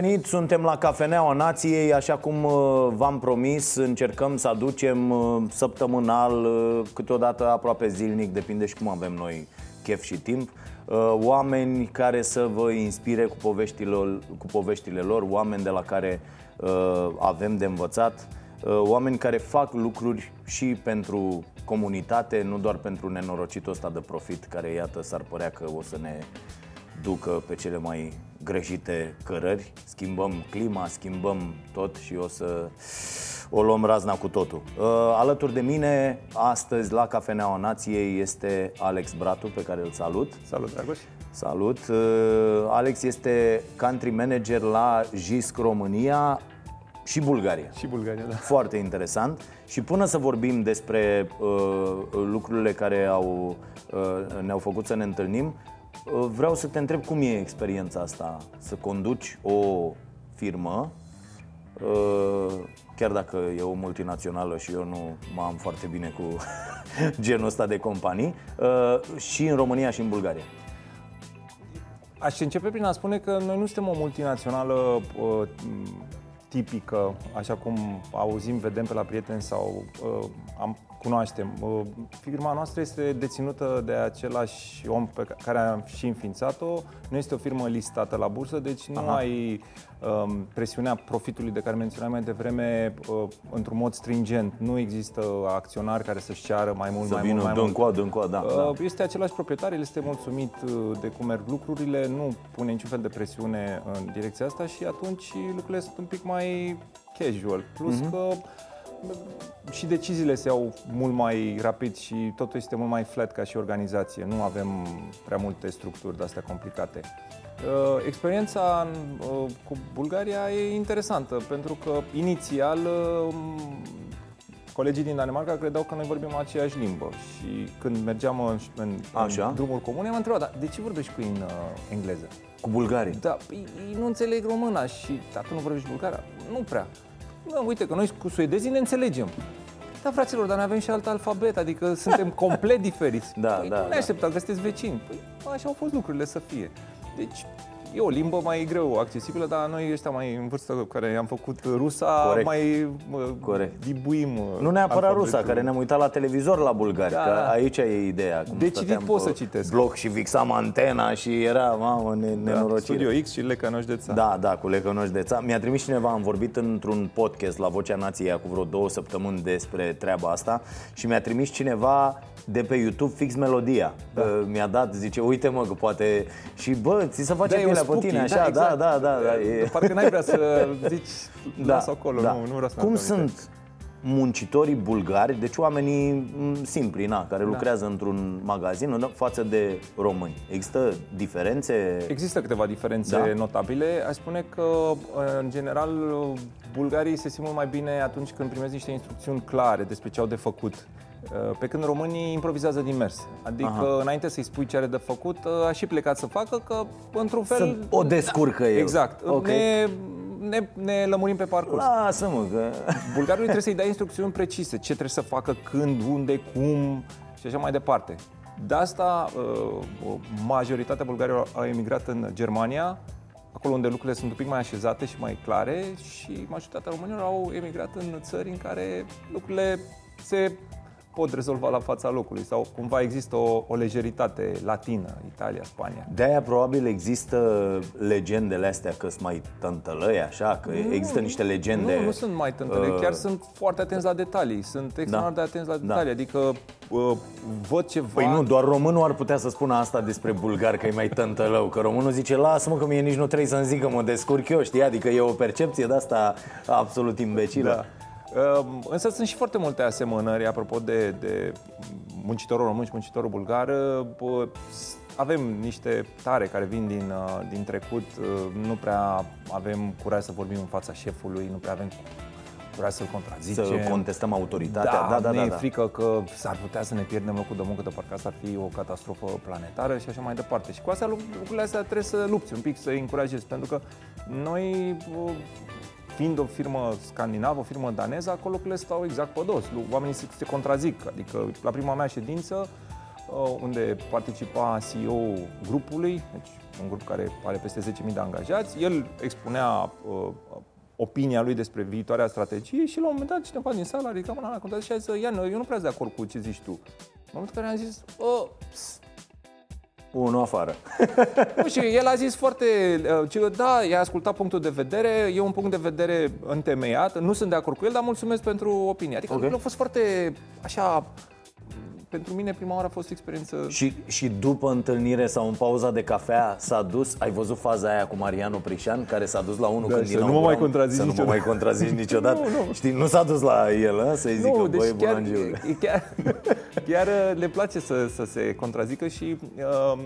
venit, suntem la Cafeneaua Nației, așa cum uh, v-am promis, încercăm să aducem uh, săptămânal, uh, câteodată aproape zilnic, depinde și cum avem noi chef și timp, oameni care să vă inspire cu poveștile, cu poveștile lor, oameni de la care avem de învățat, oameni care fac lucruri și pentru comunitate, nu doar pentru nenorocitul ăsta de profit, care iată s-ar părea că o să ne ducă pe cele mai greșite cărări, schimbăm clima, schimbăm tot și o să o luăm razna cu totul. Uh, alături de mine, astăzi, la Cafeneaua Nației, este Alex Bratu, pe care îl salut. Salut, Dragoș! Salut! Uh, Alex este country manager la JISC România și Bulgaria. Și Bulgaria, da. Foarte interesant. Și până să vorbim despre uh, lucrurile care au, uh, ne-au făcut să ne întâlnim, Uh, vreau să te întreb cum e experiența asta să conduci o firmă uh, chiar dacă e o multinațională și eu nu mă am foarte bine cu genul ăsta de companii, uh, și în România și în Bulgaria. Aș începe prin a spune că noi nu suntem o multinațională tipică, așa cum auzim, vedem pe la prieteni sau am cunoaștem. Firma noastră este deținută de același om pe care am și înființat-o. Nu este o firmă listată la bursă, deci nu Aha. ai um, presiunea profitului de care menționam mai devreme uh, într-un mod stringent. Nu există acționari care să-și ceară mai mult, să mai vină, mult, mai mult. Coa, coa, da, uh, da. Este același proprietar, el este mulțumit uh, de cum merg lucrurile, nu pune niciun fel de presiune în direcția asta și atunci lucrurile sunt un pic mai casual. Plus uh-huh. că și deciziile se iau mult mai rapid și totul este mult mai flat ca și organizație. Nu avem prea multe structuri de astea complicate. Uh, experiența uh, cu Bulgaria e interesantă pentru că inițial uh, colegii din Danemarca credeau că noi vorbim aceeași limbă și când mergeam în, în, Așa. în drumuri comune, m-am întrebat, dar de ce vorbești cu ei în uh, engleză? Cu bulgarii? Da, ei, ei nu înțeleg româna și, dar tu nu vorbești bulgara? Nu prea. Bă, uite că noi cu suedezii ne înțelegem. Da, fraților, dar noi avem și alt alfabet, adică suntem complet diferiți. da, păi, da, nu ne așteptam că sunteți vecini. Păi, așa au fost lucrurile să fie. Deci, e o limbă mai greu accesibilă, dar noi ăștia mai în vârstă care am făcut rusa, Corect. mai Corect. dibuim Nu neapărat alfabetul. rusa, care ne-am uitat la televizor la bulgari, da. că aici e ideea. Cum Decidit pot să citesc. Bloc și fixam antena și era, mamă, ne, da, Studio X și Lecănoș de ța. Da, da, cu Lecănoș de ța. Mi-a trimis cineva, am vorbit într-un podcast la Vocea Nației cu vreo două săptămâni despre treaba asta și mi-a trimis cineva de pe YouTube fix melodia. Da. Mi-a dat, zice, uite mă, că poate și bă, ți se face da, pielea pe tine, așa, da, exact. da, da, da, da. E... Parcă n-ai vrea să zici, da, las acolo, da. nu, nu vreau să Cum sunt muncitorii bulgari, deci oamenii simpli, na, care da. lucrează într-un magazin față de români. Există diferențe? Există câteva diferențe da. notabile. Aș spune că, în general, bulgarii se simt mult mai bine atunci când primesc niște instrucțiuni clare despre ce au de făcut Uh, pe când românii improvizează din mers. Adică Aha. înainte să-i spui ce are de făcut, uh, a și plecat să facă că într-un fel... Să o descurcă da, el. Exact. Okay. Ne, ne, ne lămurim pe parcurs. Lasă-mă că... Bulgarului trebuie să-i dai instrucțiuni precise, ce trebuie să facă, când, unde, cum și așa mai departe. De asta uh, majoritatea bulgarilor au emigrat în Germania, acolo unde lucrurile sunt un pic mai așezate și mai clare și majoritatea românilor au emigrat în țări în care lucrurile se pot rezolva la fața locului sau cumva există o, o lejeritate latină, Italia, Spania. De-aia probabil există legendele astea că sunt mai tântălăi, așa, că nu, există niște legende... Nu, nu sunt mai tântălăi, uh, chiar sunt foarte atenți la detalii, sunt extraordinar da, de atenți la da. detalii, da. adică uh, văd ceva... Păi nu, doar românul ar putea să spună asta despre bulgar, că e mai tântălău, că românul zice, lasă-mă că mie nici nu trebuie să-mi zic că mă descurc eu, știi, adică e o percepție de asta absolut imbecilă. Da. Ehm, însă sunt și foarte multe asemănări, apropo de, de muncitorul român și muncitorul bulgar. Avem niște tare care vin din, uh, din trecut, uh, nu prea avem curaj să vorbim în fața șefului, nu prea avem curaj să-l contrazicem. Să contestăm autoritatea. Da, da, da, ne da, e da. frică că s-ar putea să ne pierdem locul de muncă, de parcă asta ar fi o catastrofă planetară și așa mai departe. Și cu astea lucrurile astea trebuie să lupți un pic, să îi încurajezi, pentru că noi fiind o firmă scandinavă, o firmă daneză, acolo lucrurile stau exact pe dos. Oamenii se, se contrazic. Adică, la prima mea ședință, uh, unde participa CEO grupului, deci un grup care are peste 10.000 de angajați. El expunea uh, opinia lui despre viitoarea strategie și la un moment dat cineva din sală a ridicat mâna la contat și a zis, Ian, eu nu prea de acord cu ce zici tu. În momentul în care am zis, oh, unul afară. nu, și el a zis foarte, uh, da, i-a ascultat punctul de vedere, e un punct de vedere întemeiat, nu sunt de acord cu el, dar mulțumesc pentru opinie. Adică okay. a fost foarte, așa, pentru mine prima oară a fost experiență... Și, și după întâlnire sau în pauza de cafea s-a dus, ai văzut faza aia cu Mariano Prișan, care s-a dus la unul da, când să nu mă mai contrazici Să niciodată. nu mă mai contrazici niciodată. nu, nu. Știi, nu s-a dus la el, ă, să-i zică, nu, deci băi, chiar, chiar, chiar le place să, să se contrazică și uh,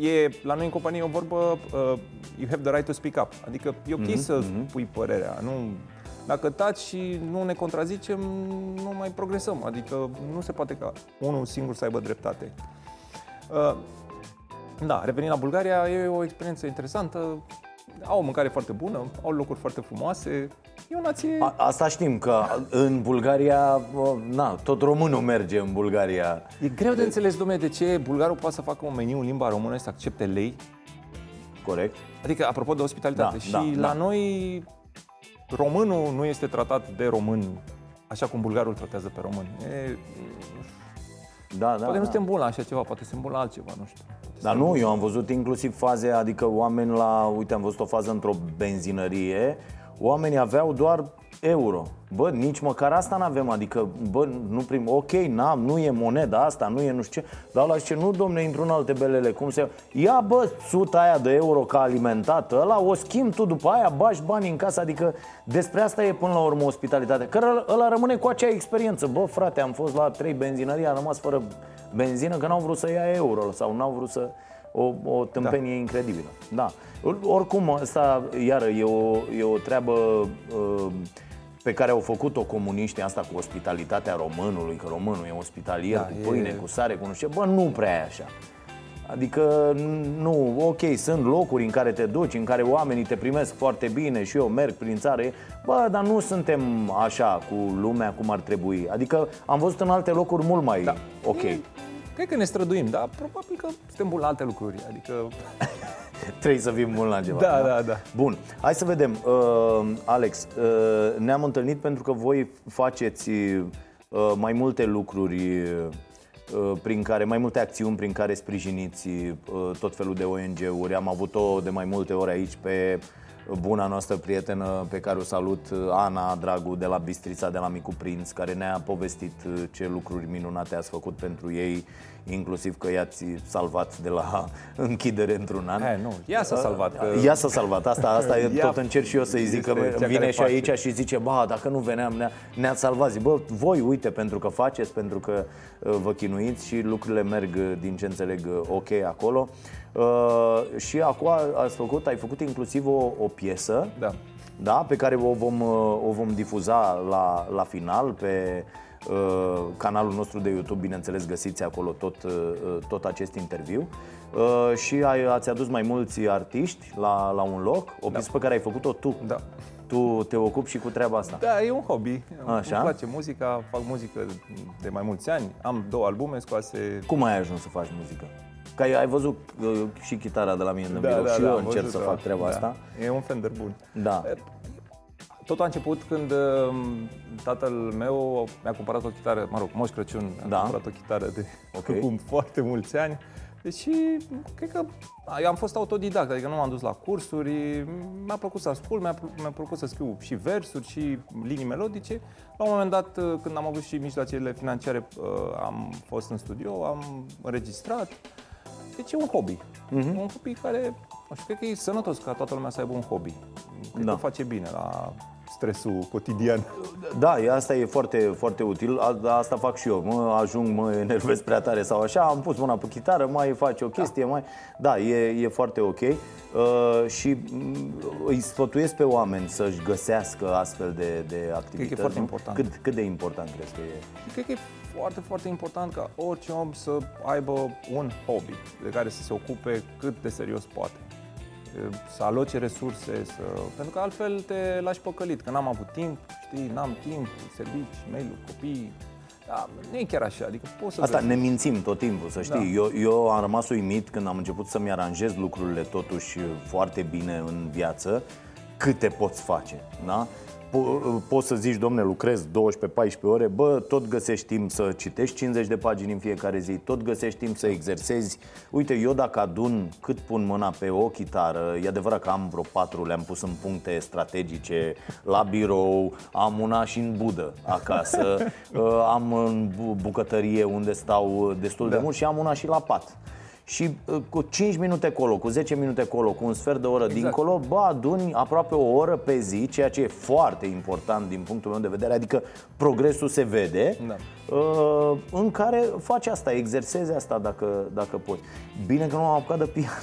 e la noi în companie o vorbă uh, you have the right to speak up. Adică e ok mm-hmm, să mm-hmm. spui părerea, nu dacă taci și nu ne contrazicem, nu mai progresăm. Adică nu se poate ca unul singur să aibă dreptate. Uh, da, revenind la Bulgaria, e o experiență interesantă. Au o mâncare foarte bună, au locuri foarte frumoase. E o nație... A, asta știm, că în Bulgaria, na, tot românul merge în Bulgaria. E greu de înțeles, domnule, de ce bulgarul poate să facă un meniu în limba română și să accepte lei. Corect. Adică, apropo de ospitalitate. Da, și da, la da. noi românul nu este tratat de român așa cum bulgarul tratează pe român. E, Da, da, poate da. nu suntem buni la așa ceva, poate suntem buni la altceva, nu știu. Dar nu, eu am văzut inclusiv faze, adică oameni la, uite, am văzut o fază într-o benzinărie, oamenii aveau doar euro. Bă, nici măcar asta n-avem, adică, bă, nu prim, ok, n-am, nu e moneda asta, nu e nu știu ce, dar ăla zice, nu, domne, intru în alte belele, cum se... Ia, bă, suta aia de euro ca alimentat, ăla o schimb tu după aia, bași bani în casă, adică despre asta e până la urmă ospitalitate. Că ăla- ăla rămâne cu acea experiență, bă, frate, am fost la trei benzinării, am rămas fără benzină că n-au vrut să ia euro sau n-au vrut să... O, o tâmpenie da. incredibilă. Da. Oricum, asta, iară, e o, e o treabă uh, pe care au făcut-o comuniștii asta cu ospitalitatea românului, că românul e ospitalier, Da, cu e- pâine, cu sare, cu nu știu ce. Bă, nu prea e așa. Adică, nu, ok, sunt locuri în care te duci, în care oamenii te primesc foarte bine și eu merg prin țară, bă, dar nu suntem așa cu lumea cum ar trebui. Adică am văzut în alte locuri mult mai Da. ok. E, cred că ne străduim, dar probabil că suntem buni la alte lucruri. Adică, Trebuie să fim bun la ceva. Da, da, da. Bun, hai să vedem. Uh, Alex, uh, ne-am întâlnit pentru că voi faceți uh, mai multe lucruri uh, prin care, mai multe acțiuni prin care sprijiniți uh, tot felul de ONG-uri. Am avut-o de mai multe ori aici pe buna noastră prietenă pe care o salut, uh, Ana Dragu de la Bistrița, de la Micu Prinț, care ne-a povestit uh, ce lucruri minunate ați făcut pentru ei, inclusiv că i-ați salvat de la închidere într-un an. e, nu, ea s-a salvat. Că... Ea s-a salvat, asta, asta e, Ea tot încerc și eu să-i zic că este cea vine care și face. aici și zice, ba, dacă nu veneam, ne-a, ne-ați salvat. Zic, bă, voi uite, pentru că faceți, pentru că uh, vă chinuiți și lucrurile merg, uh, din ce înțeleg, uh, ok acolo. Uh, și acum ați făcut, ai făcut inclusiv o, o piesă, Da. da, pe care o vom, uh, o vom difuza la, la final pe uh, canalul nostru de YouTube, bineînțeles găsiți acolo tot, uh, tot acest interviu uh, și ai, ați adus mai mulți artiști la, la un loc, o piesă pe care ai făcut-o tu. Da. Tu te ocupi și cu treaba asta. Da, e un hobby. Așa? Îmi place muzica, fac muzică de mai mulți ani. Am două albume scoase. Cum ai ajuns să faci muzică? Că ai, ai văzut uh, și chitara de la mine în Da, birou da, și da, eu am încerc să văzut-o. fac treaba Da. asta. E un Fender bun. Da. Totul a început când uh, tatăl meu mi-a cumpărat o chitară, mă rog, Moș Crăciun mi-a Da. cumpărat o chitară de Ok. acum foarte mulți ani. Deci, cred că a, eu am fost autodidact, adică nu m-am dus la cursuri, mi-a plăcut să ascult, mi-a, pl- mi-a plăcut să scriu și versuri și linii melodice. La un moment dat, uh, când am avut și mijloacele financiare, uh, am fost în studio, am înregistrat. Deci e un hobby. Mhm. Un hobby care, nu știu, cred că e sănătos ca toată lumea să aibă un hobby. Cred Da. că face bine la stresul cotidian. Da, e- asta e foarte, foarte util, A- da, asta fac și eu, mă ajung, mă enervez prea tare sau așa, am pus mâna pe chitară, mai faci o chestie, mai... Da, e, e foarte ok uh, și mm, îi sfătuiesc pe oameni să-și găsească astfel de, de activități. foarte nu? important. Cât, cât de important crezi că e? Cred că e foarte, foarte important ca orice om să aibă un hobby de care să se ocupe cât de serios poate. Să aloce resurse, să... pentru că altfel te lași păcălit, că n-am avut timp, știi, n-am timp, servici, mail copii. Da, nu e chiar așa, adică poți să Asta găsești. ne mințim tot timpul, să știi. Da. Eu, eu am rămas uimit când am început să-mi aranjez lucrurile totuși foarte bine în viață, câte poți face, da? Po- poți să zici, domne, lucrez 12-14 ore, bă, tot găsești timp să citești 50 de pagini în fiecare zi, tot găsești timp să exersezi. Uite, eu dacă adun cât pun mâna pe o chitară, e adevărat că am vreo patru, le-am pus în puncte strategice la birou, am una și în budă acasă, uh, am în bu- bucătărie unde stau destul de mult și am una și la pat. Și uh, cu 5 minute colo, cu 10 minute colo, cu un sfert de oră exact. dincolo, bă, aduni aproape o oră pe zi, ceea ce e foarte important din punctul meu de vedere, adică progresul se vede, Da. uh, în care faci asta, exersezi asta dacă, dacă poți. Bine că nu am apucat de pian.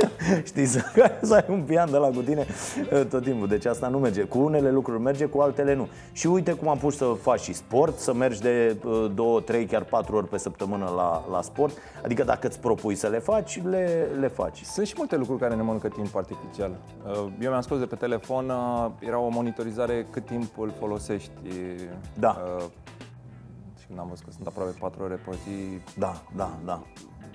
Știi, să, să ai un pian de la cu tine uh, tot timpul. Deci asta nu merge. Cu unele lucruri merge, cu altele nu. Și uite cum am pus să faci și sport, să mergi de 2, 3, chiar 4 ori pe săptămână la, la sport. Adică dacă îți propui să le faci, le, le faci. Sunt și multe lucruri care ne mănâncă timp artificial. Uh, Eu mi-am scos de pe telefon, uh, era o monitorizare cât timp îl folosești. Da. Uh, Și când am văzut că sunt aproape 4 ore pe zi, Da, da, da.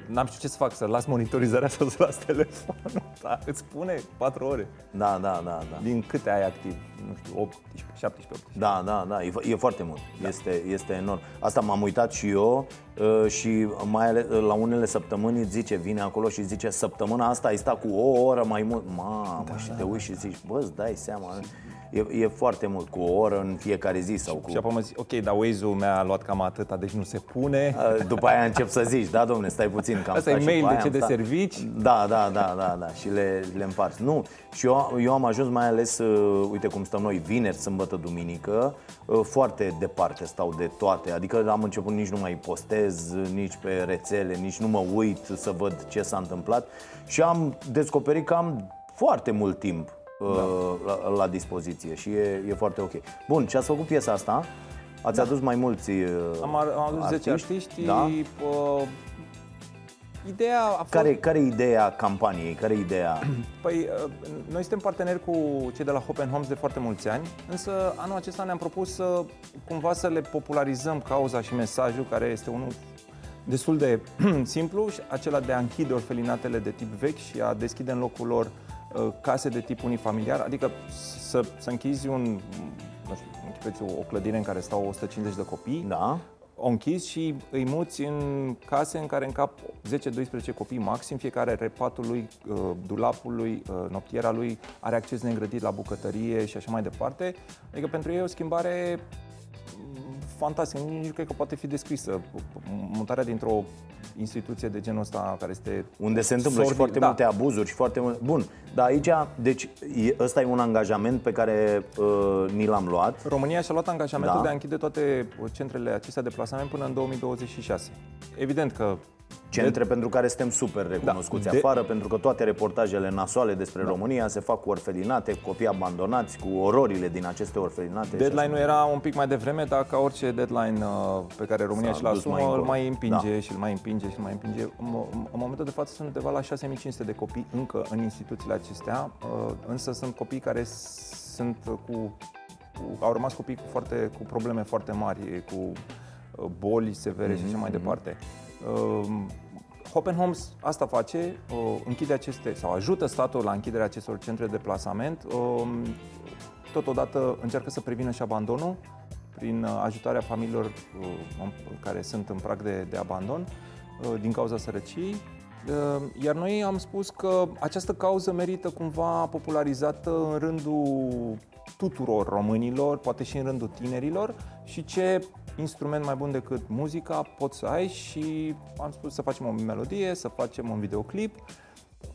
N-am știut ce să fac, să las monitorizarea sau să las telefonul. Da, îți spune 4 ore. Da, da, da, da. Din câte ai activ? Nu știu, 18, 17, 18. Da, da, da, e, fo- e foarte mult. Este, este enorm. Asta m-am uitat și eu uh, și mai ales uh, la unele săptămâni îți zice, vine acolo și zice săptămâna asta ai stat cu o oră mai mult. Mamă, da, și te uiți și zici, bă, îți dai seama. E, e foarte mult, cu o oră în fiecare zi sau cu... Și apoi mă zic, ok, dar Waze-ul mi-a luat cam atâta, deci nu se pune. Uh, După aia încep să zici, da, domne, stai puțin că am Asta e stat și mail după de aia ce am de stat. servici. Da, da, da, da, da, și le, le împarți. Nu, și eu, eu am ajuns mai ales, uh, uite cum stăm noi, vineri, sâmbătă, duminică, uh, foarte departe stau de toate. Adică am început nici nu mai postez, uh, nici pe rețele, nici nu mă uit să văd ce s-a întâmplat și am descoperit că am foarte mult timp uh, la, la dispoziție și e, e foarte ok. Bun, ce ați făcut piesa asta? Ați adus mai mulți uh, Am, ar- am adus 10 artiști, artiști. Da? Uh, ideea a fost... Care, care e ideea campaniei? Care e ideea? Păi, uh, noi suntem parteneri cu cei de la Hopen Homes de foarte mulți ani, însă anul acesta ne-am propus să cumva să le popularizăm cauza și mesajul, care este unul destul de simplu, și acela de a închide orfelinatele de tip vechi și a deschide în locul lor uh, case de tip unifamiliar, adică să, să închizi un, nu știu, închipuiți o, o clădire în care stau 150 de copii, Da? o închizi și îi muți în case în care încap 10-12 copii maxim, fiecare repatul lui, uh, dulapul lui, uh, noptiera lui are acces neîngrădit la bucătărie și așa mai departe. Adică pentru ei e o schimbare mm, fantastică, nici nu cred că poate fi descrisă. Mutarea dintr-o instituție de genul ăsta care este Unde se întâmplă și sordid- foarte da. multe abuzuri și foarte mult... Bun, dar aici, deci, e, ăsta e un angajament pe care uh, ni l-am luat. România și-a luat angajamentul Da. de a închide toate centrele acestea de plasament până în 2026. Evident că Centre pentru care suntem super recunoscuți Da. De- afară, pentru că toate reportajele nasoale despre România se fac cu orfelinate, cu copii abandonați, cu ororile din aceste orfelinate. și așa. Deadline-ul era un pic mai devreme, dar ca orice deadline uh, pe care România S-a și-l dus asumă, mai îl încolo. mai împinge Da. și îl mai împinge și îl mai împinge. În, mo- în momentul de față sunt undeva la 6500 de copii încă în instituțiile acestea, uh, însă sunt copii care s- sunt cu, cu au rămas copii cu foarte cu probleme foarte mari, cu uh, boli severe și așa mai departe. Uh, Hopen Homes asta face, uh, închide aceste sau ajută statul la închiderea acestor centre de plasament. uh, Totodată încearcă să prevină și abandonul prin uh, ajutarea familiilor uh, care sunt în prag de, de abandon uh, din cauza sărăciei. Uh, Iar noi am spus că această cauză merită cumva popularizată în rândul tuturor românilor, poate și în rândul tinerilor și ce instrument mai bun decât muzica poți să ai și am spus să facem o melodie, să facem un videoclip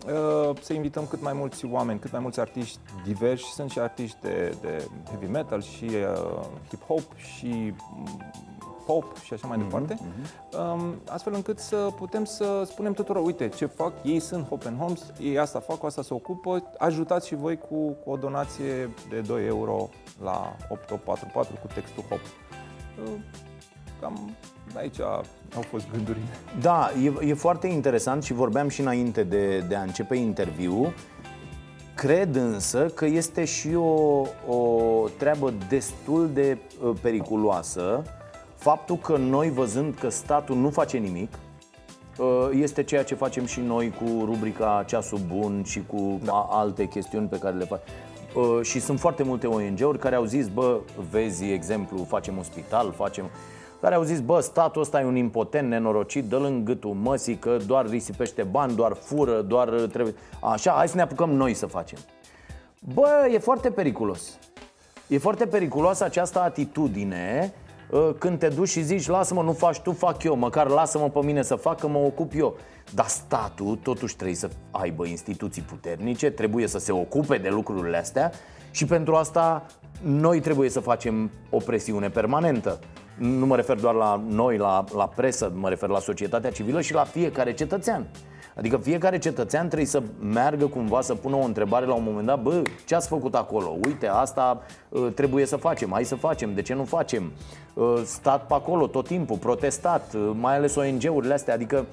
Uh, să invităm cât mai mulți oameni, cât mai mulți artiști diversi. Sunt și artiști de, de heavy metal și uh, hip-hop și mm, pop și așa mai departe, um, astfel încât să putem să spunem tuturor, uite ce fac, ei sunt Hopen Homes, ei asta fac, cu asta se ocupă, ajutați și voi cu, cu o donație de 2 euro la 8844 cu textul HOP. Uh, cam aici au fost gândurile. Da, e, e foarte interesant și vorbeam și înainte de, de a începe interviu. Cred însă că este și o, o treabă destul de uh, periculoasă faptul că noi văzând că statul nu face nimic, uh, este ceea ce facem și noi cu rubrica Ceasul Bun și cu da. alte chestiuni pe care le facem. Uh, și sunt foarte multe ONG-uri care au zis, bă, vezi exemplu, facem un spital, facem care au zis, bă, statul ăsta e un impotent nenorocit, dă-l în gâtul măsii că doar risipește bani, doar fură, doar trebuie... Așa, hai să ne apucăm noi să facem. Bă, e foarte periculos. E foarte periculoasă această atitudine uh, când te duci și zici, lasă-mă, nu faci tu, fac eu, măcar lasă-mă pe mine să fac, că mă ocup eu. Dar statul totuși trebuie să aibă instituții puternice, trebuie să se ocupe de lucrurile astea și pentru asta noi trebuie să facem o presiune permanentă. Nu mă refer doar la noi, la, la presă, mă refer la societatea civilă și la fiecare cetățean. Adică fiecare cetățean trebuie să meargă cumva să pună o întrebare la un moment dat Bă, ce ați făcut acolo? Uite, asta uh, trebuie să facem, hai să facem, de ce nu facem? Uh, stat pe acolo tot timpul, protestat, uh, mai ales ONG-urile astea Adică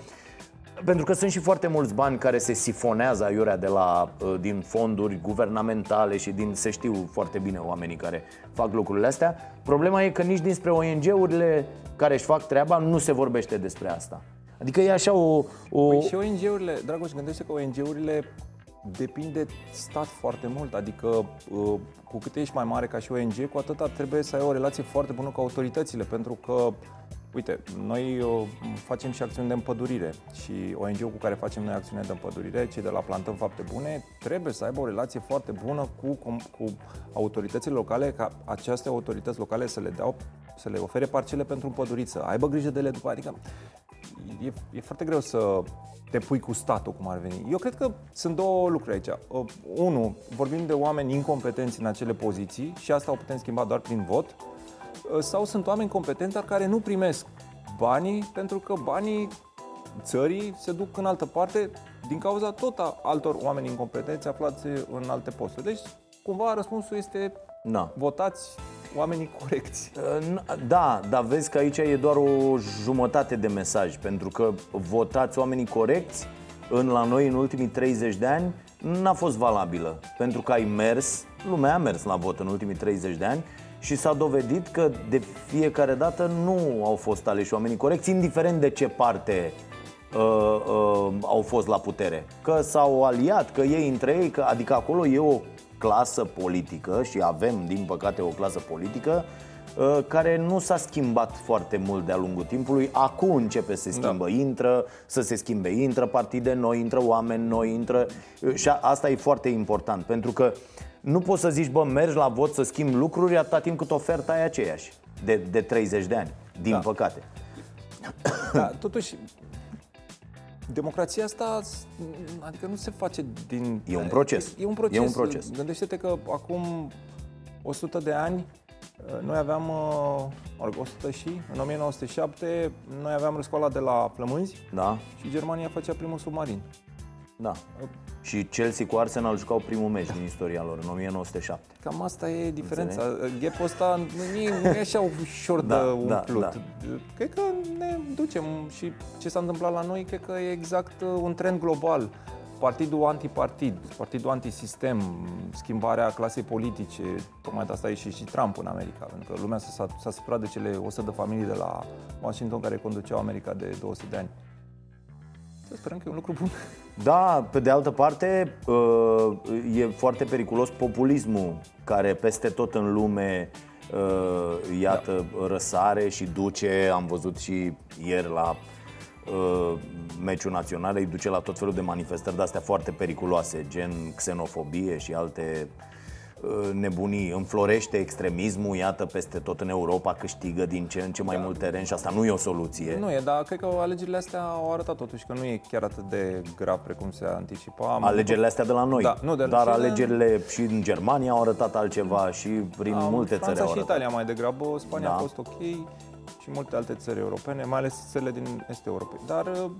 pentru că sunt și foarte mulți bani care se sifonează aiurea de la, din fonduri guvernamentale și din, se știu foarte bine oamenii care fac lucrurile astea. Problema e că nici dinspre ONG-urile care își fac treaba nu se vorbește despre asta. Adică e așa o... o... Păi și ONG-urile, Dragoș, gândește că ONG-urile depind de stat foarte mult, adică uh, cu cât ești mai mare ca și ONG, cu atâta trebuie să ai o relație foarte bună cu autoritățile, pentru că Uite, noi uh, facem și acțiuni de împădurire și ONG-ul cu care facem noi acțiune de împădurire, cei de la Plantăm Fapte Bune, trebuie să aibă o relație foarte bună cu, cu, cu autoritățile locale, ca aceste autorități locale să le dau, să le ofere parcele pentru împădurit, să aibă grijă de ele după. Adică e, e foarte greu să te pui cu statul, cum ar veni. Eu cred că sunt două lucruri aici. Uh, unu, vorbim de oameni incompetenți în acele poziții și asta o putem schimba doar prin vot. Uh, sau sunt oameni competenți, dar care nu primesc banii pentru că banii țării se duc în altă parte din cauza tot a altor oameni incompetenți aflați în alte posturi. Deci, cumva, răspunsul este Na. votați oamenii corecți. Da, dar vezi că aici e doar o jumătate de mesaj, pentru că votați oamenii corecți în la noi în ultimii 30 de ani n-a fost valabilă, pentru că ai mers, lumea a mers la vot în ultimii 30 de ani și s-a dovedit că de fiecare dată nu au fost aleși oamenii corecți, indiferent de ce parte uh, uh, au fost la putere. Că s-au aliat, că ei între ei, că, adică acolo e o clasă politică și avem, din păcate, o clasă politică uh, care nu s-a schimbat foarte mult de-a lungul timpului. Acum începe să se da. schimbă, da. intră, să se schimbe, intră partide noi, intră oameni noi, intră... Uh, și asta e foarte important, pentru că nu poți să zici, bă, mergi la vot să schimbi lucruri atâta timp cât oferta e aceeași, de, de 30 de ani, din da. păcate. Da, totuși, Democrația asta, adică nu se face din... E un proces. E, e un proces. E un proces. Gândește-te că acum 100 de ani uh, noi aveam, uh, mă rog, 100 și, în 1907, noi aveam răscoala de la Flămânzi da. și Germania făcea primul submarin. Da. Și Chelsea cu Arsenal jucau primul meci din istoria lor, în 1907. Cam asta e diferența. Gapul ăsta nu e, nu e așa ușor da, de da, umplut. Da, da. Cred că ne ducem și ce s-a întâmplat la noi, cred că e exact uh, un trend global. Partidul antipartid, partidul antisistem, schimbarea clasei politice, tocmai de asta e și, și Trump în America, pentru că lumea s-a, s-a supărat de cele 100 de familii de la Washington care conduceau America de 200 de ani. Să sperăm că e un lucru bun. Da, pe de altă parte, uh, e foarte periculos populismul care peste tot în lume uh, iată, da. răsare și duce, am văzut și ieri la uh, meciul național, îi duce la tot felul de manifestări de astea foarte periculoase, gen xenofobie și alte Uh, nebunii, înflorește extremismul, iată, peste tot în Europa câștigă din ce în ce mai da. mult teren și asta nu e o soluție. Nu e, dar cred că alegerile astea au arătat totuși că nu e chiar atât de grav precum se anticipa. Am alegerile astea de la noi, da, nu de dar și alegerile de... și în Germania au arătat altceva și prin Am, multe Franța țări au și Italia mai degrabă, Spania da. a fost ok și multe alte țări europene, mai ales țările din Est Europei. Dar uh,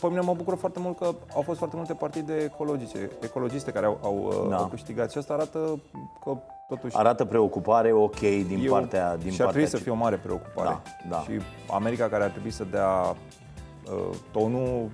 pe mine mă bucur foarte mult că au fost foarte multe partide ecologice, ecologiste care au, au, da. au câștigat și asta arată că totuși... Arată preocupare ok din eu, partea din Și ar trebui să fie o mare preocupare. Da, da. Și America care ar trebui să dea uh, tonul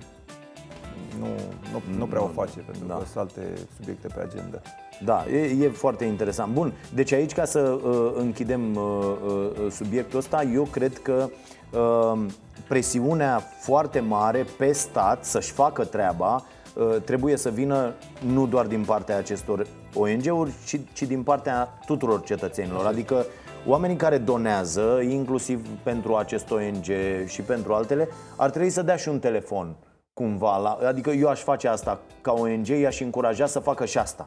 nu, nu, nu prea o face, pentru da. că sunt alte subiecte pe agenda. Da, e, e foarte interesant. Bun, deci aici ca să uh, închidem uh, uh, subiectul ăsta, eu cred că uh, presiunea foarte mare pe stat să-și facă treaba uh, trebuie să vină nu doar din partea acestor ONG-uri, ci, ci din partea tuturor cetățenilor. Adică oamenii care donează, inclusiv pentru acest ONG și pentru altele, ar trebui să dea și un telefon cumva. La, adică eu aș face asta ca ONG, i-aș încuraja să facă și asta.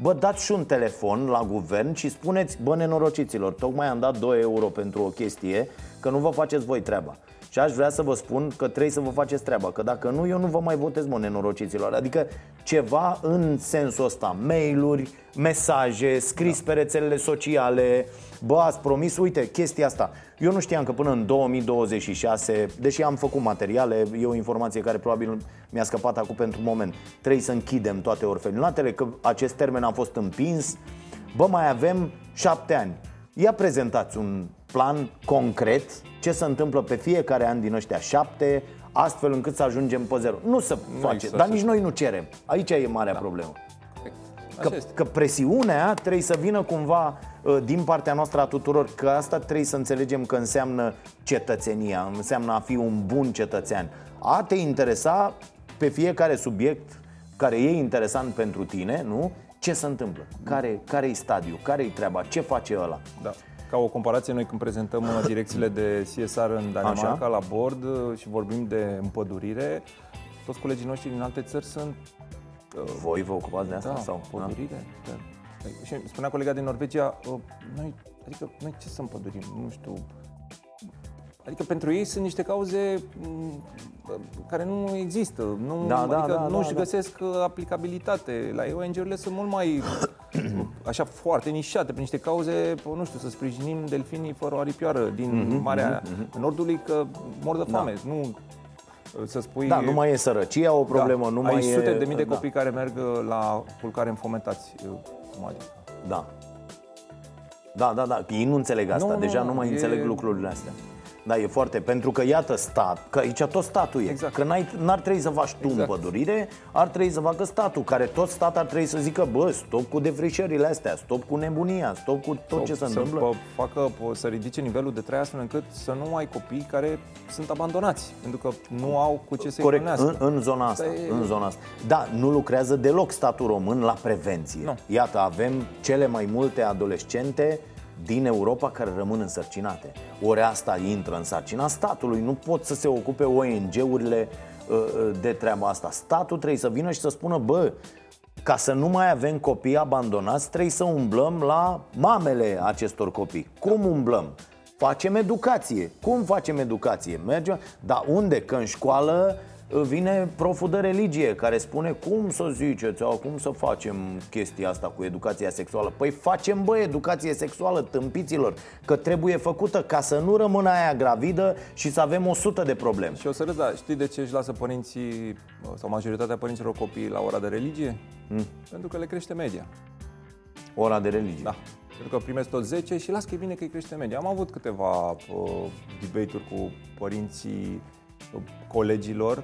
Bă, dați și un telefon la guvern și spuneți, bă, nenorociților, tocmai am dat 2 euro pentru o chestie, că nu vă faceți voi treaba. Și aș vrea să vă spun că trebuie să vă faceți treaba Că dacă nu, eu nu vă mai votez, mă, nenorociților Adică ceva în sensul ăsta Mail-uri, mesaje, scris pe rețelele sociale Bă, ați promis, uite, chestia asta Eu nu știam că până în 2026 Deși am făcut materiale E o informație care probabil mi-a scăpat acum pentru moment Trebuie să închidem toate orfelinatele Că acest termen a fost împins Bă, mai avem șapte ani Ia prezentați un plan concret ce se întâmplă pe fiecare an din ăștia șapte, astfel încât să ajungem pe zero. Nu să nu face, dar nici noi nu cerem. Aici e marea da. problemă. Că, că presiunea trebuie să vină cumva uh, din partea noastră a tuturor, că asta trebuie să înțelegem că înseamnă cetățenia, înseamnă a fi un bun cetățean. A te interesa pe fiecare subiect care e interesant pentru tine, nu? Ce se întâmplă? Care, care-i stadiu? Care-i treaba? Ce face ăla? Da. Ca o comparație, noi când prezentăm uh, direcțiile de CSR în Danemarca Așa. la bord uh, și vorbim de împădurire, toți colegii noștri din alte țări sunt... Uh, Voi vă ocupați de asta? Da, sau? împădurire. Da. Și spunea colega din Norvegia, noi, adică noi ce să împădurim? Nu știu, Adică pentru ei sunt niște cauze mm, care nu există, nu, da, da, adică da, nu își da, găsesc da. aplicabilitate. La ei ONG-urile sunt mult mai așa foarte nișate, prin niște cauze, nu știu, să sprijinim delfinii fără o aripioară din mm-hmm, Marea mm-hmm. Nordului că mor de foame. Da. Nu să spui... Da, nu mai e sărăcia o problemă, da, nu mai ai sute e... de mii de da. copii care merg la culcare înfometați. Cum adică? Da. Da, da, da. Ei nu înțeleg asta. Nu, Deja nu, nu mai e... înțeleg lucrurile astea. Da, e foarte, pentru că iată stat, că aici tot statul e exact. Că n-ar trebui să faci tu exact. împădurire Ar trebui să facă statul, care tot stat ar trebui să zică Bă, stop cu defrișările astea, stop cu nebunia, stop cu tot stop, ce se să întâmplă facă, să ridice nivelul de trai astfel încât să nu ai copii care sunt abandonați Pentru că nu au cu ce să-i Corect, în, în zona asta, e... în zona asta Da, nu lucrează deloc statul român la prevenție nu. Iată, avem cele mai multe adolescente din Europa care rămân însărcinate. Ori asta intră în sarcina statului, nu pot să se ocupe ONG-urile uh, uh, de treaba asta. Statul trebuie să vină și să spună, bă, ca să nu mai avem copii abandonați, trebuie să umblăm la mamele acestor copii. Cum umblăm? Facem educație. Cum facem educație? Mergem, dar unde? Că în școală vine proful de religie care spune cum să ziceți, sau cum să facem chestia asta cu educația sexuală. Păi facem, bă, educație sexuală, tâmpiților, că trebuie făcută ca să nu rămână aia gravidă și să avem 100 de probleme. Și o să râd, da, știi de ce își lasă părinții sau majoritatea părinților copii la ora de religie? Mm. Pentru că le crește media. Ora de religie. Da. Pentru că primesc tot 10 și las că e bine că îi crește media. Am avut câteva uh, debate-uri cu părinții colegilor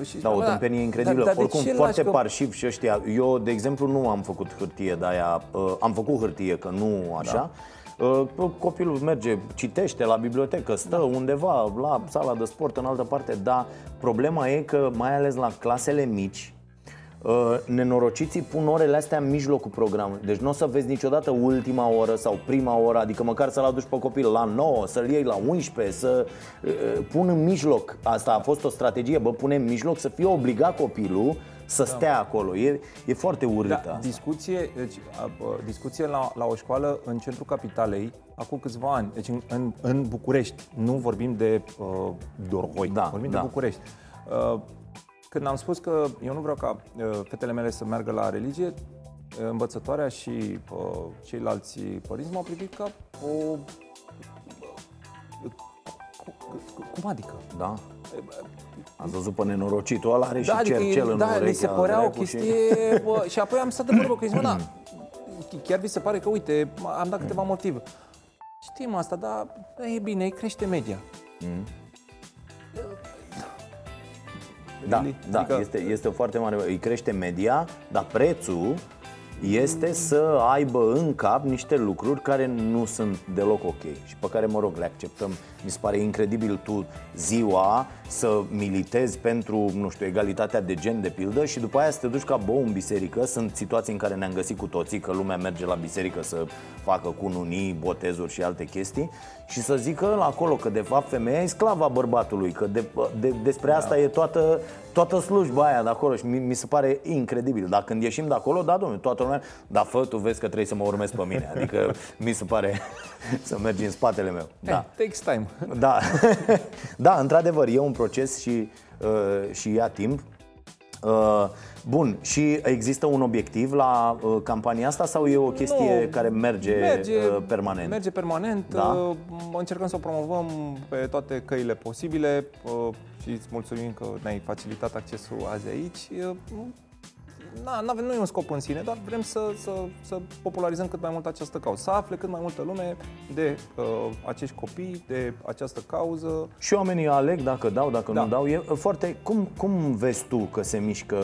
uh, și da, o tâmpenie incredibilă. Dar, dar Oricum, foarte că... parșiv și ăștia. Eu, de exemplu, nu am făcut hârtie de aia. Uh, am făcut hârtie, că nu așa. Da. Uh, copilul merge, citește la bibliotecă, stă da. undeva la sala de sport în altă parte, dar problema e că mai ales la clasele mici Uh, nenorociții pun orele astea în mijlocul programului. Deci nu o să vezi niciodată ultima oră sau prima oră, adică măcar să-l aduci pe copil la 9, să-l iei la 11, să uh, pun în mijloc. Asta a fost o strategie, bă, pune în mijloc să fie obligat copilul să da. stea acolo. E, e foarte urâtă da, asta. Discuție, deci, discuție la, la o școală în centrul capitalei acum câțiva ani, deci în, în, în București. Nu vorbim de uh, Dorhoi, da, vorbim da. de București. Uh, când am spus că eu nu vreau ca uh, fetele mele să meargă la religie, uh, învățătoarea și uh, ceilalți părinți m-au privit ca o... Cum adică? Da. Ați văzut pe nenorocitul ăla, are da, și adică, cercel în Da, mi se părea o chestie... Și... Bă, și apoi am stat de vorbă că zic, da, chiar vi se pare că, uite, am dat câteva motive. Știm asta, dar e bine, crește media. Mm. Da, really? da adică... este, este o foarte mare. Îi crește media, dar prețul este să aibă în cap niște lucruri care nu sunt deloc ok și pe care, mă rog, le acceptăm. Mi se pare incredibil tu ziua să militezi pentru, nu știu, egalitatea de gen, de pildă, și după aia să te duci ca bou în biserică. Sunt situații în care ne-am găsit cu toții că lumea merge la biserică să facă cununii, botezuri și alte chestii și să zică acolo că de fapt femeia e sclava bărbatului, că de, de, despre asta da. e toată, toată slujba aia de acolo și mi, mi se pare incredibil. Dar când ieșim de acolo, da, domnule, toată lumea, da, fă, tu vezi că trebuie să mă urmezi pe mine. Adică mi se pare să mergi în spatele meu. Da. Hey, takes time. Da, da într-adevăr, e un proces și, uh, și ia timp. Uh, bun, și există un obiectiv la uh, campania asta sau e o chestie nu, care merge, merge uh, permanent? Merge permanent, da? uh, încercăm să o promovăm pe toate căile posibile uh, și îți mulțumim că ne-ai facilitat accesul azi aici. Uh, na, nu e un scop în sine, dar vrem să, să, să popularizăm cât mai mult această cauză, să afle cât mai multă lume de uh, acești copii, de această cauză. Și oamenii aleg dacă dau, dacă da. nu dau. E foarte... Cum, cum vezi tu că se mișcă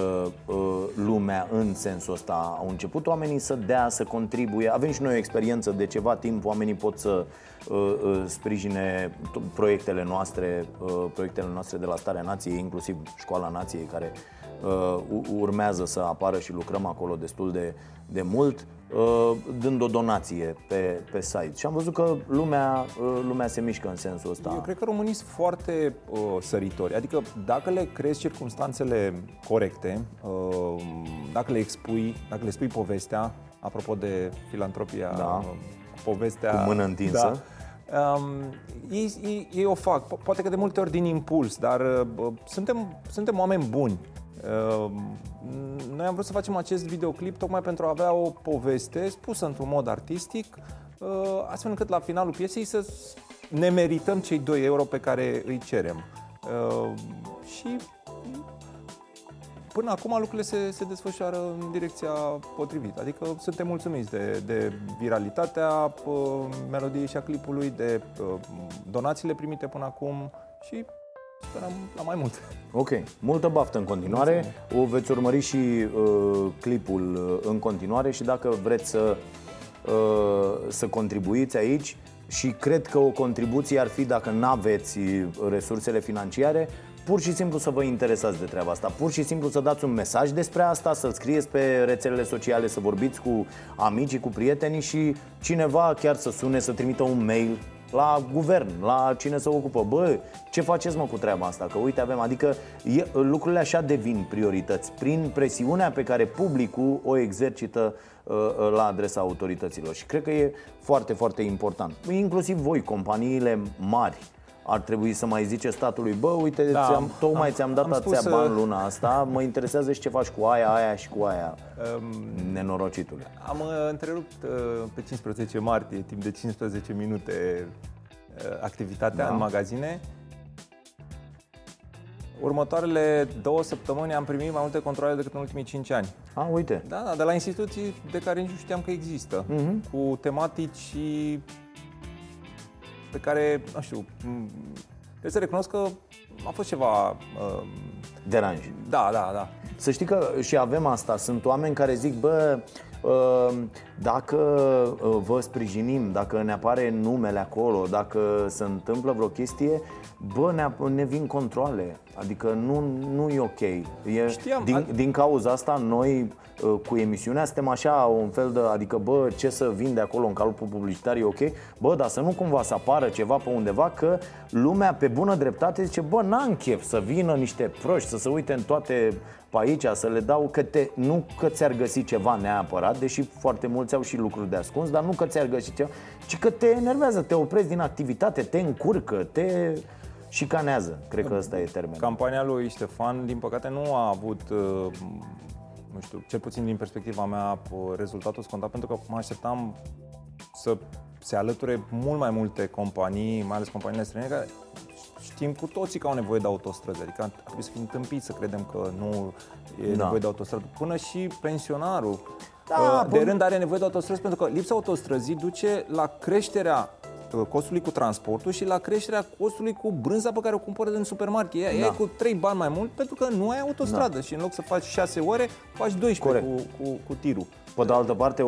uh, lumea în sensul ăsta? Au început oamenii să dea, să contribuie? Avem și noi o experiență de ceva timp, oamenii pot să uh, uh, sprijine proiectele noastre, uh, proiectele noastre de la Starea Nației, inclusiv Școala Nației, care uh, urmează să apară și lucrăm acolo destul de, de mult, uh, dând o donație pe, pe site. Și am văzut că lumea, uh, lumea se mișcă în sensul ăsta. Eu cred că românii sunt foarte uh, săritori. Adică dacă le creezi circunstanțele corecte, uh, dacă le expui, dacă le spui povestea, apropo de filantropia, da. Uh, povestea... Cu mână întinsă. Da, Um, ei, ei, ei o fac, poate că de multe ori din impuls, dar uh, suntem, suntem oameni buni Ehm, noi am vrut să facem acest videoclip tocmai pentru a avea o poveste spusă într-un mod artistic, eh, astfel încât la finalul piesei să ne merităm cei 2 euro pe care îi cerem. Ehm, și până acum lucrurile se, se desfășoară în direcția potrivită. Adică suntem mulțumiți de, de viralitatea eh, melodiei și a clipului, de eh, donațiile primite până acum și sperăm la mai mult. Ok, multă baftă în continuare. O veți urmări și uh, clipul uh, în continuare și dacă vreți să, uh, să contribuiți aici, și cred că o contribuție ar fi dacă nu aveți uh, resursele financiare, pur și simplu să vă interesați de treaba asta, pur și simplu să dați un mesaj despre asta, să-l scrieți pe rețelele sociale, să vorbiți cu amicii, cu prietenii și cineva chiar să sune, să trimită un mail la guvern, la cine se ocupă. Bă, ce faceți mă cu treaba asta? Că uite avem, adică e, lucrurile așa devin priorități prin presiunea pe care publicul o exercită uh, uh, la adresa autorităților. Și cred că e foarte, foarte important. Inclusiv voi, companiile mari, ar trebui să mai zice statului, bă, uite, da, ți-am, tocmai am, ți-am dat am atâția spus, bani luna asta, mă interesează și ce faci cu aia, aia și cu aia, um, nenorocitule. Am uh, întrerupt uh, pe 15 martie, timp de 15 minute, uh, activitatea da. în magazine. Următoarele două săptămâni am primit mai multe controle decât în ultimii 5 ani. A, uite. Da, da, de la instituții de care nici nu știam că există, uh-huh. cu tematici pe care, nu știu, trebuie să recunosc că a fost ceva... Uh, Deranj. Da, da, da. Să știi că și avem asta. Sunt oameni care zic, bă, uh, dacă uh, vă sprijinim, dacă ne apare numele acolo, dacă se întâmplă vreo chestie, bă, ne, ne vin controle. Adică nu, nu e ok. E, Știam, din, din cauza asta, noi uh, cu emisiunea suntem așa un fel de, adică bă, ce să vin de acolo în calcul publicitar e ok, bă, dar să nu cumva să apară ceva pe undeva că lumea pe bună dreptate zice, bă, n-am chef să vină niște proști, să se uite în toate pe aici, să le dau că te, nu că ți-ar găsi ceva neapărat, deși foarte mulți au și lucruri de ascuns, dar nu că ți-ar găsi ceva, ci că te enervează, te oprezi din activitate, te încurcă, te șicanează. Cred că ăsta e termenul. Campania lui Ștefan, din păcate, nu a avut uh, nu știu, cel puțin din perspectiva mea, uh, rezultatul scontat, pentru că mă așteptam să se alăture mult mai multe companii, mai ales companiile străine, care știm cu toții că au nevoie de autostrăzi, adică ar trebui să fim tâmpiți să credem că nu e da. nevoie de autostradă. Până și pensionarul da, uh, de rând are nevoie de autostrăzi, pentru că lipsa autostrăzii duce la creșterea Uh, costului cu transportul și la creșterea costului cu brânza pe care o cumpără din supermarket. Ea da. e cu 3 bani mai mult pentru că nu ai autostradă da. și în loc să faci 6 ore, faci 12 cu, cu, cu tirul. Pe de altă parte,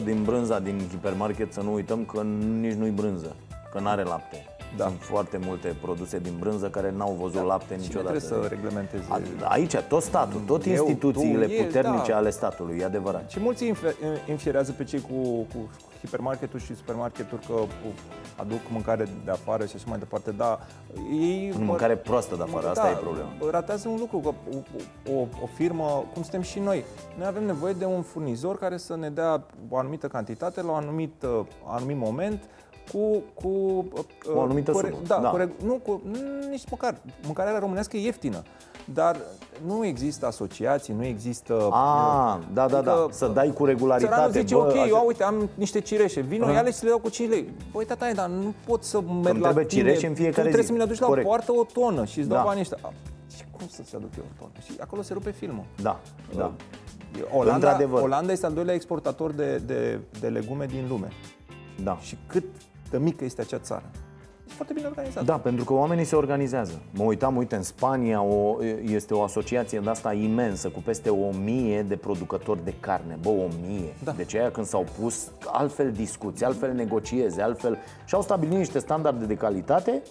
80% din brânza din hipermarket, să nu uităm că nici nu-i brânză, că n-are lapte. Da. Sunt foarte multe produse din brânză care n-au văzut da. lapte Cine niciodată. trebuie să reglementeze? A, aici, tot statul, tot Eu, instituțiile tu, e, puternice da. ale statului, e adevărat. Și mulți infer- infierează pe cei cu, cu hipermarketul și supermarketul că cu- aduc mâncare de afară și așa mai departe, dar ei... Nu, mâncare proastă de afară, asta da, e problema. Ratează un lucru, că o, o, o firmă, cum suntem și noi, noi avem nevoie de un furnizor care să ne dea o anumită cantitate la un anumit, uh, anumit moment cu, cu uh, O anumită cu, sumă, Da, da. Cu, reg- nu, cu, nu, nici măcar. Mâncarea românească e ieftină. Dar nu există asociații, nu există... A, da, da, da, Adică, să dai cu Țăranul regularitate. zice, bă, ok, așa- eu uite, am niște cireșe, vino, Aha. ia-le și le dau cu 5 lei. Băi, tataie, dar nu pot să merg Îmi la trebuie tine. cireșe în fiecare tu trebuie zi. să mi le aduci la Corect. poartă o tonă și îți dau Da. banii ăștia. A, Și cum să-ți aduc eu o tonă? Și acolo se rupe filmul. Da, da. Olanda, Într-adevăr. Olanda este al doilea exportator de, de, de legume din lume. Da. Și cât de mică este acea țară. E foarte bine organizată. Da, pentru că oamenii se organizează. Mă uitam, uite, în Spania o, este o asociație de asta imensă, cu peste o mie de producători de carne. Bă, o mie. Da. Deci aia când s-au pus altfel discuții, altfel negocieze, altfel... Și-au stabilit niște standarde de calitate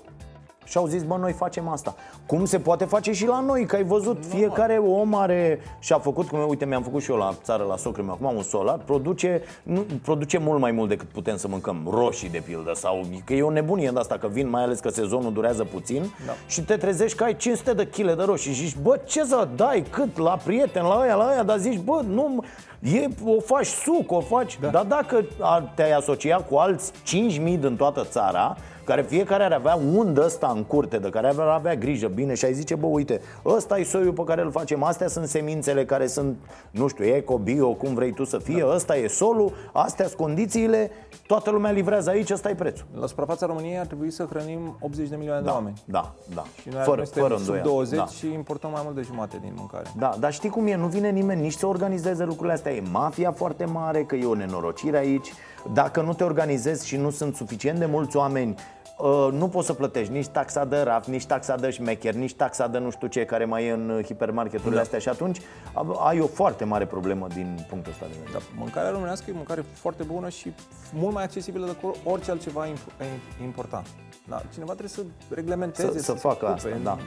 și au zis, bă, noi facem asta. Cum se poate face și la noi, că ai văzut, fiecare om are și-a făcut, cum uite, mi-am făcut și eu la țară, la socrul meu, acum am un solar, produce, nu, produce mult mai mult decât putem să mâncăm roșii, de pildă, sau că e o nebunie de asta, că vin, mai ales că sezonul durează puțin Da. și te trezești că ai 500 de kg de roșii și zici, bă, ce să dai, cât, la prieten, la aia, la aia, dar zici, bă, nu, e, o faci suc, o faci, da. dar dacă ar- te-ai asocia cu alți 5.000 din toată țara, care fiecare ar avea un de ăsta în curte, de care ar avea grijă bine și ai zice, bă, uite, ăsta e soiul pe care îl facem, astea sunt semințele care sunt, nu știu, eco, bio, cum vrei tu să fie, da. ăsta e solul, astea sunt condițiile, toată lumea livrează aici, ăsta e prețul. La suprafața României ar trebui să hrănim 80 de milioane de Da, oameni. da, da. Și noi, Fără, noi suntem fără sub îndoială. 20 Da. și importăm mai mult de jumate din mâncare. Da, dar știi cum e? Nu vine nimeni nici să organizeze lucrurile astea. E mafia foarte mare, că e o nenorocire aici. Dacă nu te organizezi și nu sunt suficient de mulți oameni, uh, nu poți să plătești nici taxa de raf, nici taxa de șmecher, nici taxa de nu știu ce care mai e în uh, hipermarketurile Da. astea și atunci uh, ai o foarte mare problemă din punctul ăsta de vedere. Da, mâncarea românească e mâncare foarte bună și mult mai accesibilă decât orice altceva imp- important. Da, cineva trebuie să reglementeze, Să- să se facă ocupe. asta, da.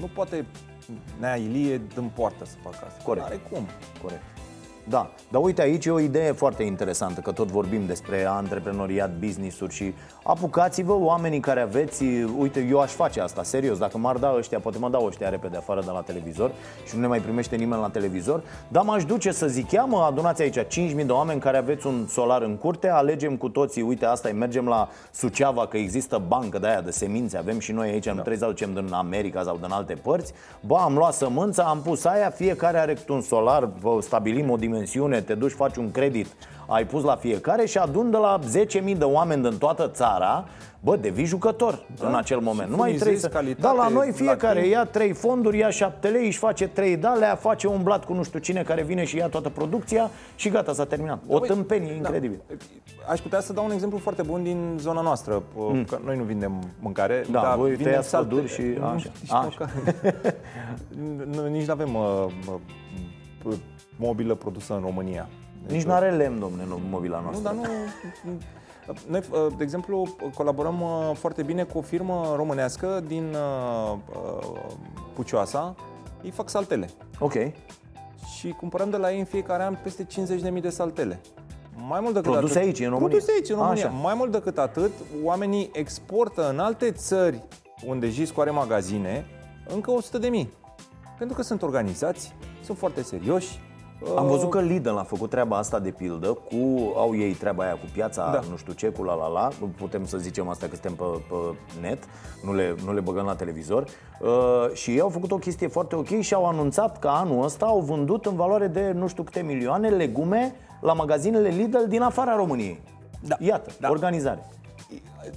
Nu poate Nea Ilie din poartă să facă asta. Corect. Are cum. Corect. Da, dar uite aici e o idee foarte interesantă Că tot vorbim despre antreprenoriat, business-uri Și apucați-vă oamenii care aveți Uite, eu aș face asta, serios Dacă m-ar da ăștia, poate mă dau ăștia repede afară de la televizor Și nu ne mai primește nimeni la televizor Dar m-aș duce să zic, ia mă, adunați aici 5.000 de oameni care aveți un solar în curte Alegem cu toții, uite asta mergem la Suceava Că există bancă de aia de semințe Avem și noi aici, nu trebuie să aducem din America sau din alte părți. Ba, am luat sămânța, am pus aia Fiecare are câte un solar, vă stabilim o dimensiune Te duci, faci un credit ai pus la fiecare și adun de la 10.000 de oameni din toată țara Bă, devii jucător da? în acel moment. Nu mai trebuie să... furnizezi Da, la calitate noi la fiecare timp. ia trei fonduri, ia șapte lei, își face trei dalea, face un blat cu nu știu cine care vine și ia toată producția și gata, s-a terminat. O Băi, tâmpenie da. incredibil. Aș putea să dau un exemplu foarte bun din zona noastră, că noi nu vindem mâncare, Da, dar voi vindem tăiați salte. păduri și Nu, așa. nici Așa. măcar. Nu, nici nu avem uh, uh, mobilă produsă în România. Nici nu are lemn, domne, nu, mobila Nu, noastră. dar nu... Noi, uh, de exemplu, colaborăm uh, foarte bine cu o firmă românească din uh, uh, Pucioasa. Ei fac saltele Ok. și cumpărăm de la ei în fiecare an peste 50.000 de saltele. Mai mult decât Produse atât, aici, în România. Produse aici, în România. Așa. Mai mult decât atât, oamenii exportă în alte țări unde Jisco are magazine încă 100 de mii. Pentru că sunt organizați, sunt foarte serioși. Am uh, văzut că Lidl a făcut treaba asta de pildă cu, au ei treaba aia cu piața, Da. nu știu ce, cu la la la, putem să zicem asta că suntem pe, pe net, nu le, nu le băgăm la televizor uh, și ei au făcut o chestie foarte ok și au anunțat că anul ăsta au vândut în valoare de nu știu câte milioane legume la magazinele Lidl din afara României. Da. Iată, Da. organizare.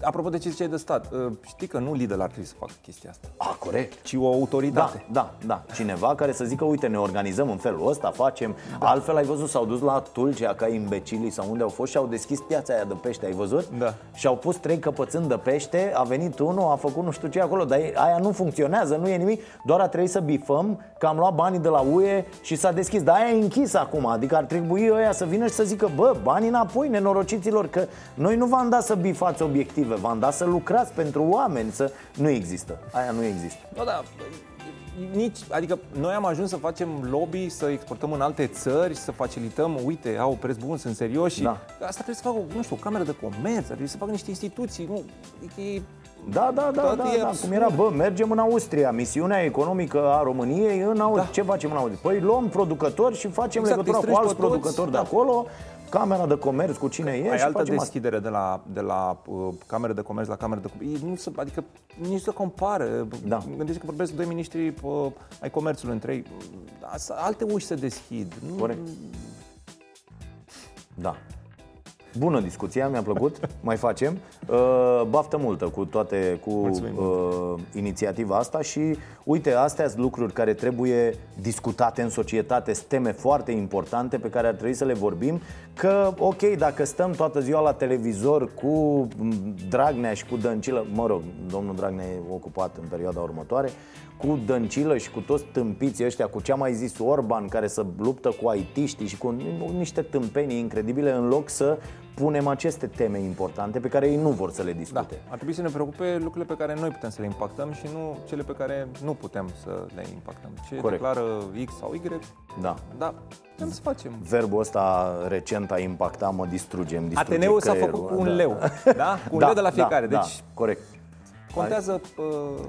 Apropo de ce ziceai de stat, uh, știi că nu Lidl ar trebui să facă chestia asta, A, corect. ci o autoritate. Da, da, da. Cineva care să zică, uite, ne organizăm în felul ăsta, facem. Da. Altfel, ai văzut, s-au dus la Tulcea ca imbecilii sau unde au fost și au deschis piața aia de pește, ai văzut? Da. Și au pus trei căpățâni de pește, a venit unul, a făcut nu știu ce acolo, dar e- aia nu funcționează, nu e nimic, doar a trebuit să bifăm că am luat banii de la UE și s-a deschis. Dar aia e închis acum, adică ar trebui ăia să vină și să zică, bă, banii înapoi, nenorociților, că noi nu v-am dat să bifați obiective, v-am dat să lucrați pentru oameni, să... Nu există, aia nu există. Da, da. Nici, adică noi am ajuns să facem lobby, să exportăm în alte țări, să facilităm, uite, au preț bun, sunt serioși. Da. Asta trebuie să facă, nu știu, o cameră de comerț, ar trebui să facă niște instituții, nu, adică e Da, da, da, Toate da, e da. absurd. cum era, bă, mergem în Austria, misiunea economică a României în Austria. Da. Ce facem în Austria? Păi luăm producători și facem Exact, legătura îi cu strângi alți pe toți, producători da. de acolo, camera de comerț cu cine e ai și altă facem asta. deschidere de la, de la uh, cameră de comerț la cameră de comerț. Nu se, adică nici nu se compară. Da. Gândește că vorbesc doi miniștri uh, ai comerțului între ei. Da, să- Alte uși se deschid. Nu, Corect. Da. Bună discuția, mi-a plăcut. Mai facem. Uh, baftă multă cu toate cu Mulțumim uh, inițiativa asta și uite, astea sunt lucruri care trebuie discutate în societate, sunt teme foarte importante pe care ar trebui să le vorbim, că ok, dacă stăm toată ziua la televizor cu m, Dragnea și cu Dăncilă, mă rog, domnul Dragnea e ocupat în perioada următoare, cu Dăncilă și cu toți tâmpiții ăștia, cu ce a mai zis Orban, care să luptă cu aitiștii și cu niște tâmpenii incredibile, în loc să punem aceste teme importante pe care ei nu vor să le Da, discute. ar trebui să ne preocupe lucrurile pe care noi putem să le impactăm și nu cele pe care nu putem să le impactăm. Ce Corect. declară X sau Y, Da. da, putem să facem. Verbul ăsta recent a impactat, mă distruge, îmi distruge Ateneul s-a creierul, făcut cu un da. leu, da? Cu un leu de la fiecare. Da, Deci da, corect. Contează, uh,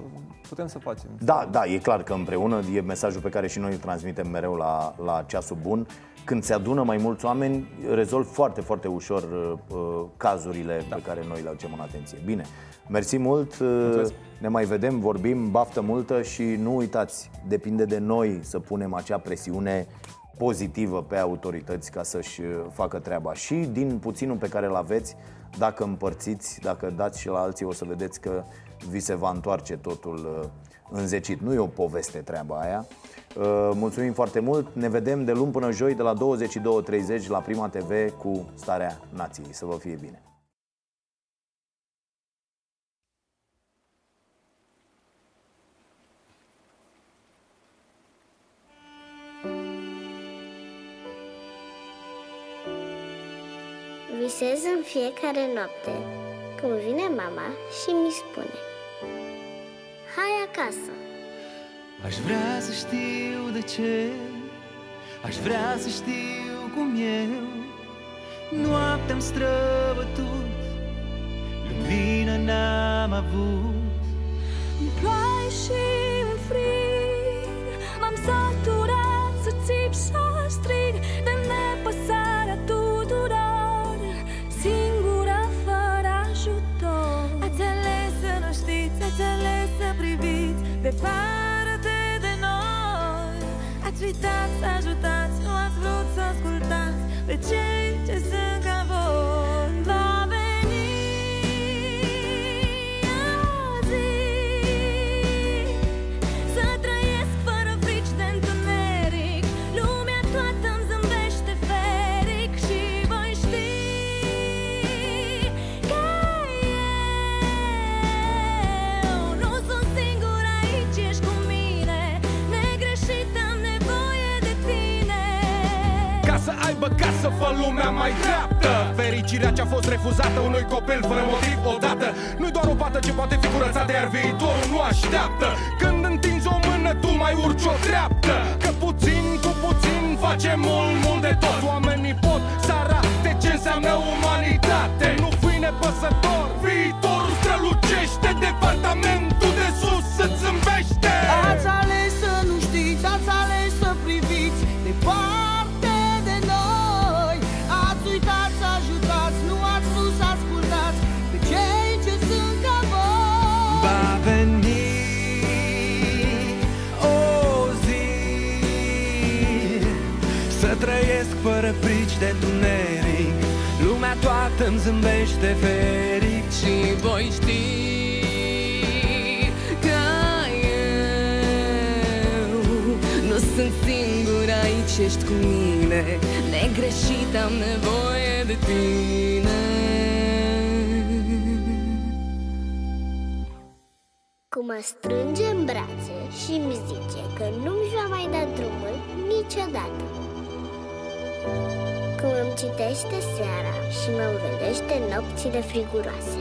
putem să facem. Da, da, e clar că împreună e mesajul pe care și noi îl transmitem mereu la, la ceasul bun. Când se adună mai mulți oameni, rezolv foarte, foarte ușor uh, uh, cazurile da. pe care noi le aducem în atenție. Bine, mersi mult, uh, Mulțumesc. ne mai vedem, vorbim, baftă multă și nu uitați, depinde de noi să punem acea presiune pozitivă pe autorități ca să-și uh, facă treaba. Și din puținul pe care îl aveți, dacă împărțiți, dacă dați și la alții, o să vedeți că vi se va întoarce totul uh, înzecit. Nu e o poveste treaba aia. Uh, Mulțumim foarte mult. Ne vedem de luni până joi de la 22.30 la Prima TV cu Starea Nației. Să vă fie bine! Visez în fiecare noapte când vine mama și mi spune Hai acasă! Aș vrea să știu de ce Aș vrea să știu cum eu Noaptea-mi străbătut Lumină n-am avut În ploaie și în frig Ați uitat să ajutați, nu ați vrut să ascultați. Pe cei ce sunt ca voi aibă casă, fă lumea mai dreaptă. Fericirea ce-a fost refuzată unui copil fără motiv odată. Nu-i doar o pată ce poate fi curățată, iar viitorul nu așteaptă. Când întinzi o mână, tu mai urci o treaptă. Că puțin cu puțin face mult, mult de tot. Oamenii pot să arate ce înseamnă umanitate. Nu fi nepăsător, viitorul strălucește Departamentul de întuneric. Lumea lumea toată îmi zâmbește fericit Și voi ști că eu Nu sunt singur aici, ești cu mine. Negreșit am nevoie de tine. Cum mă strânge în brațe și îmi zice că nu-mi va mai da drumul niciodată Cum îmi citește seara și mă învelește nopțile friguroase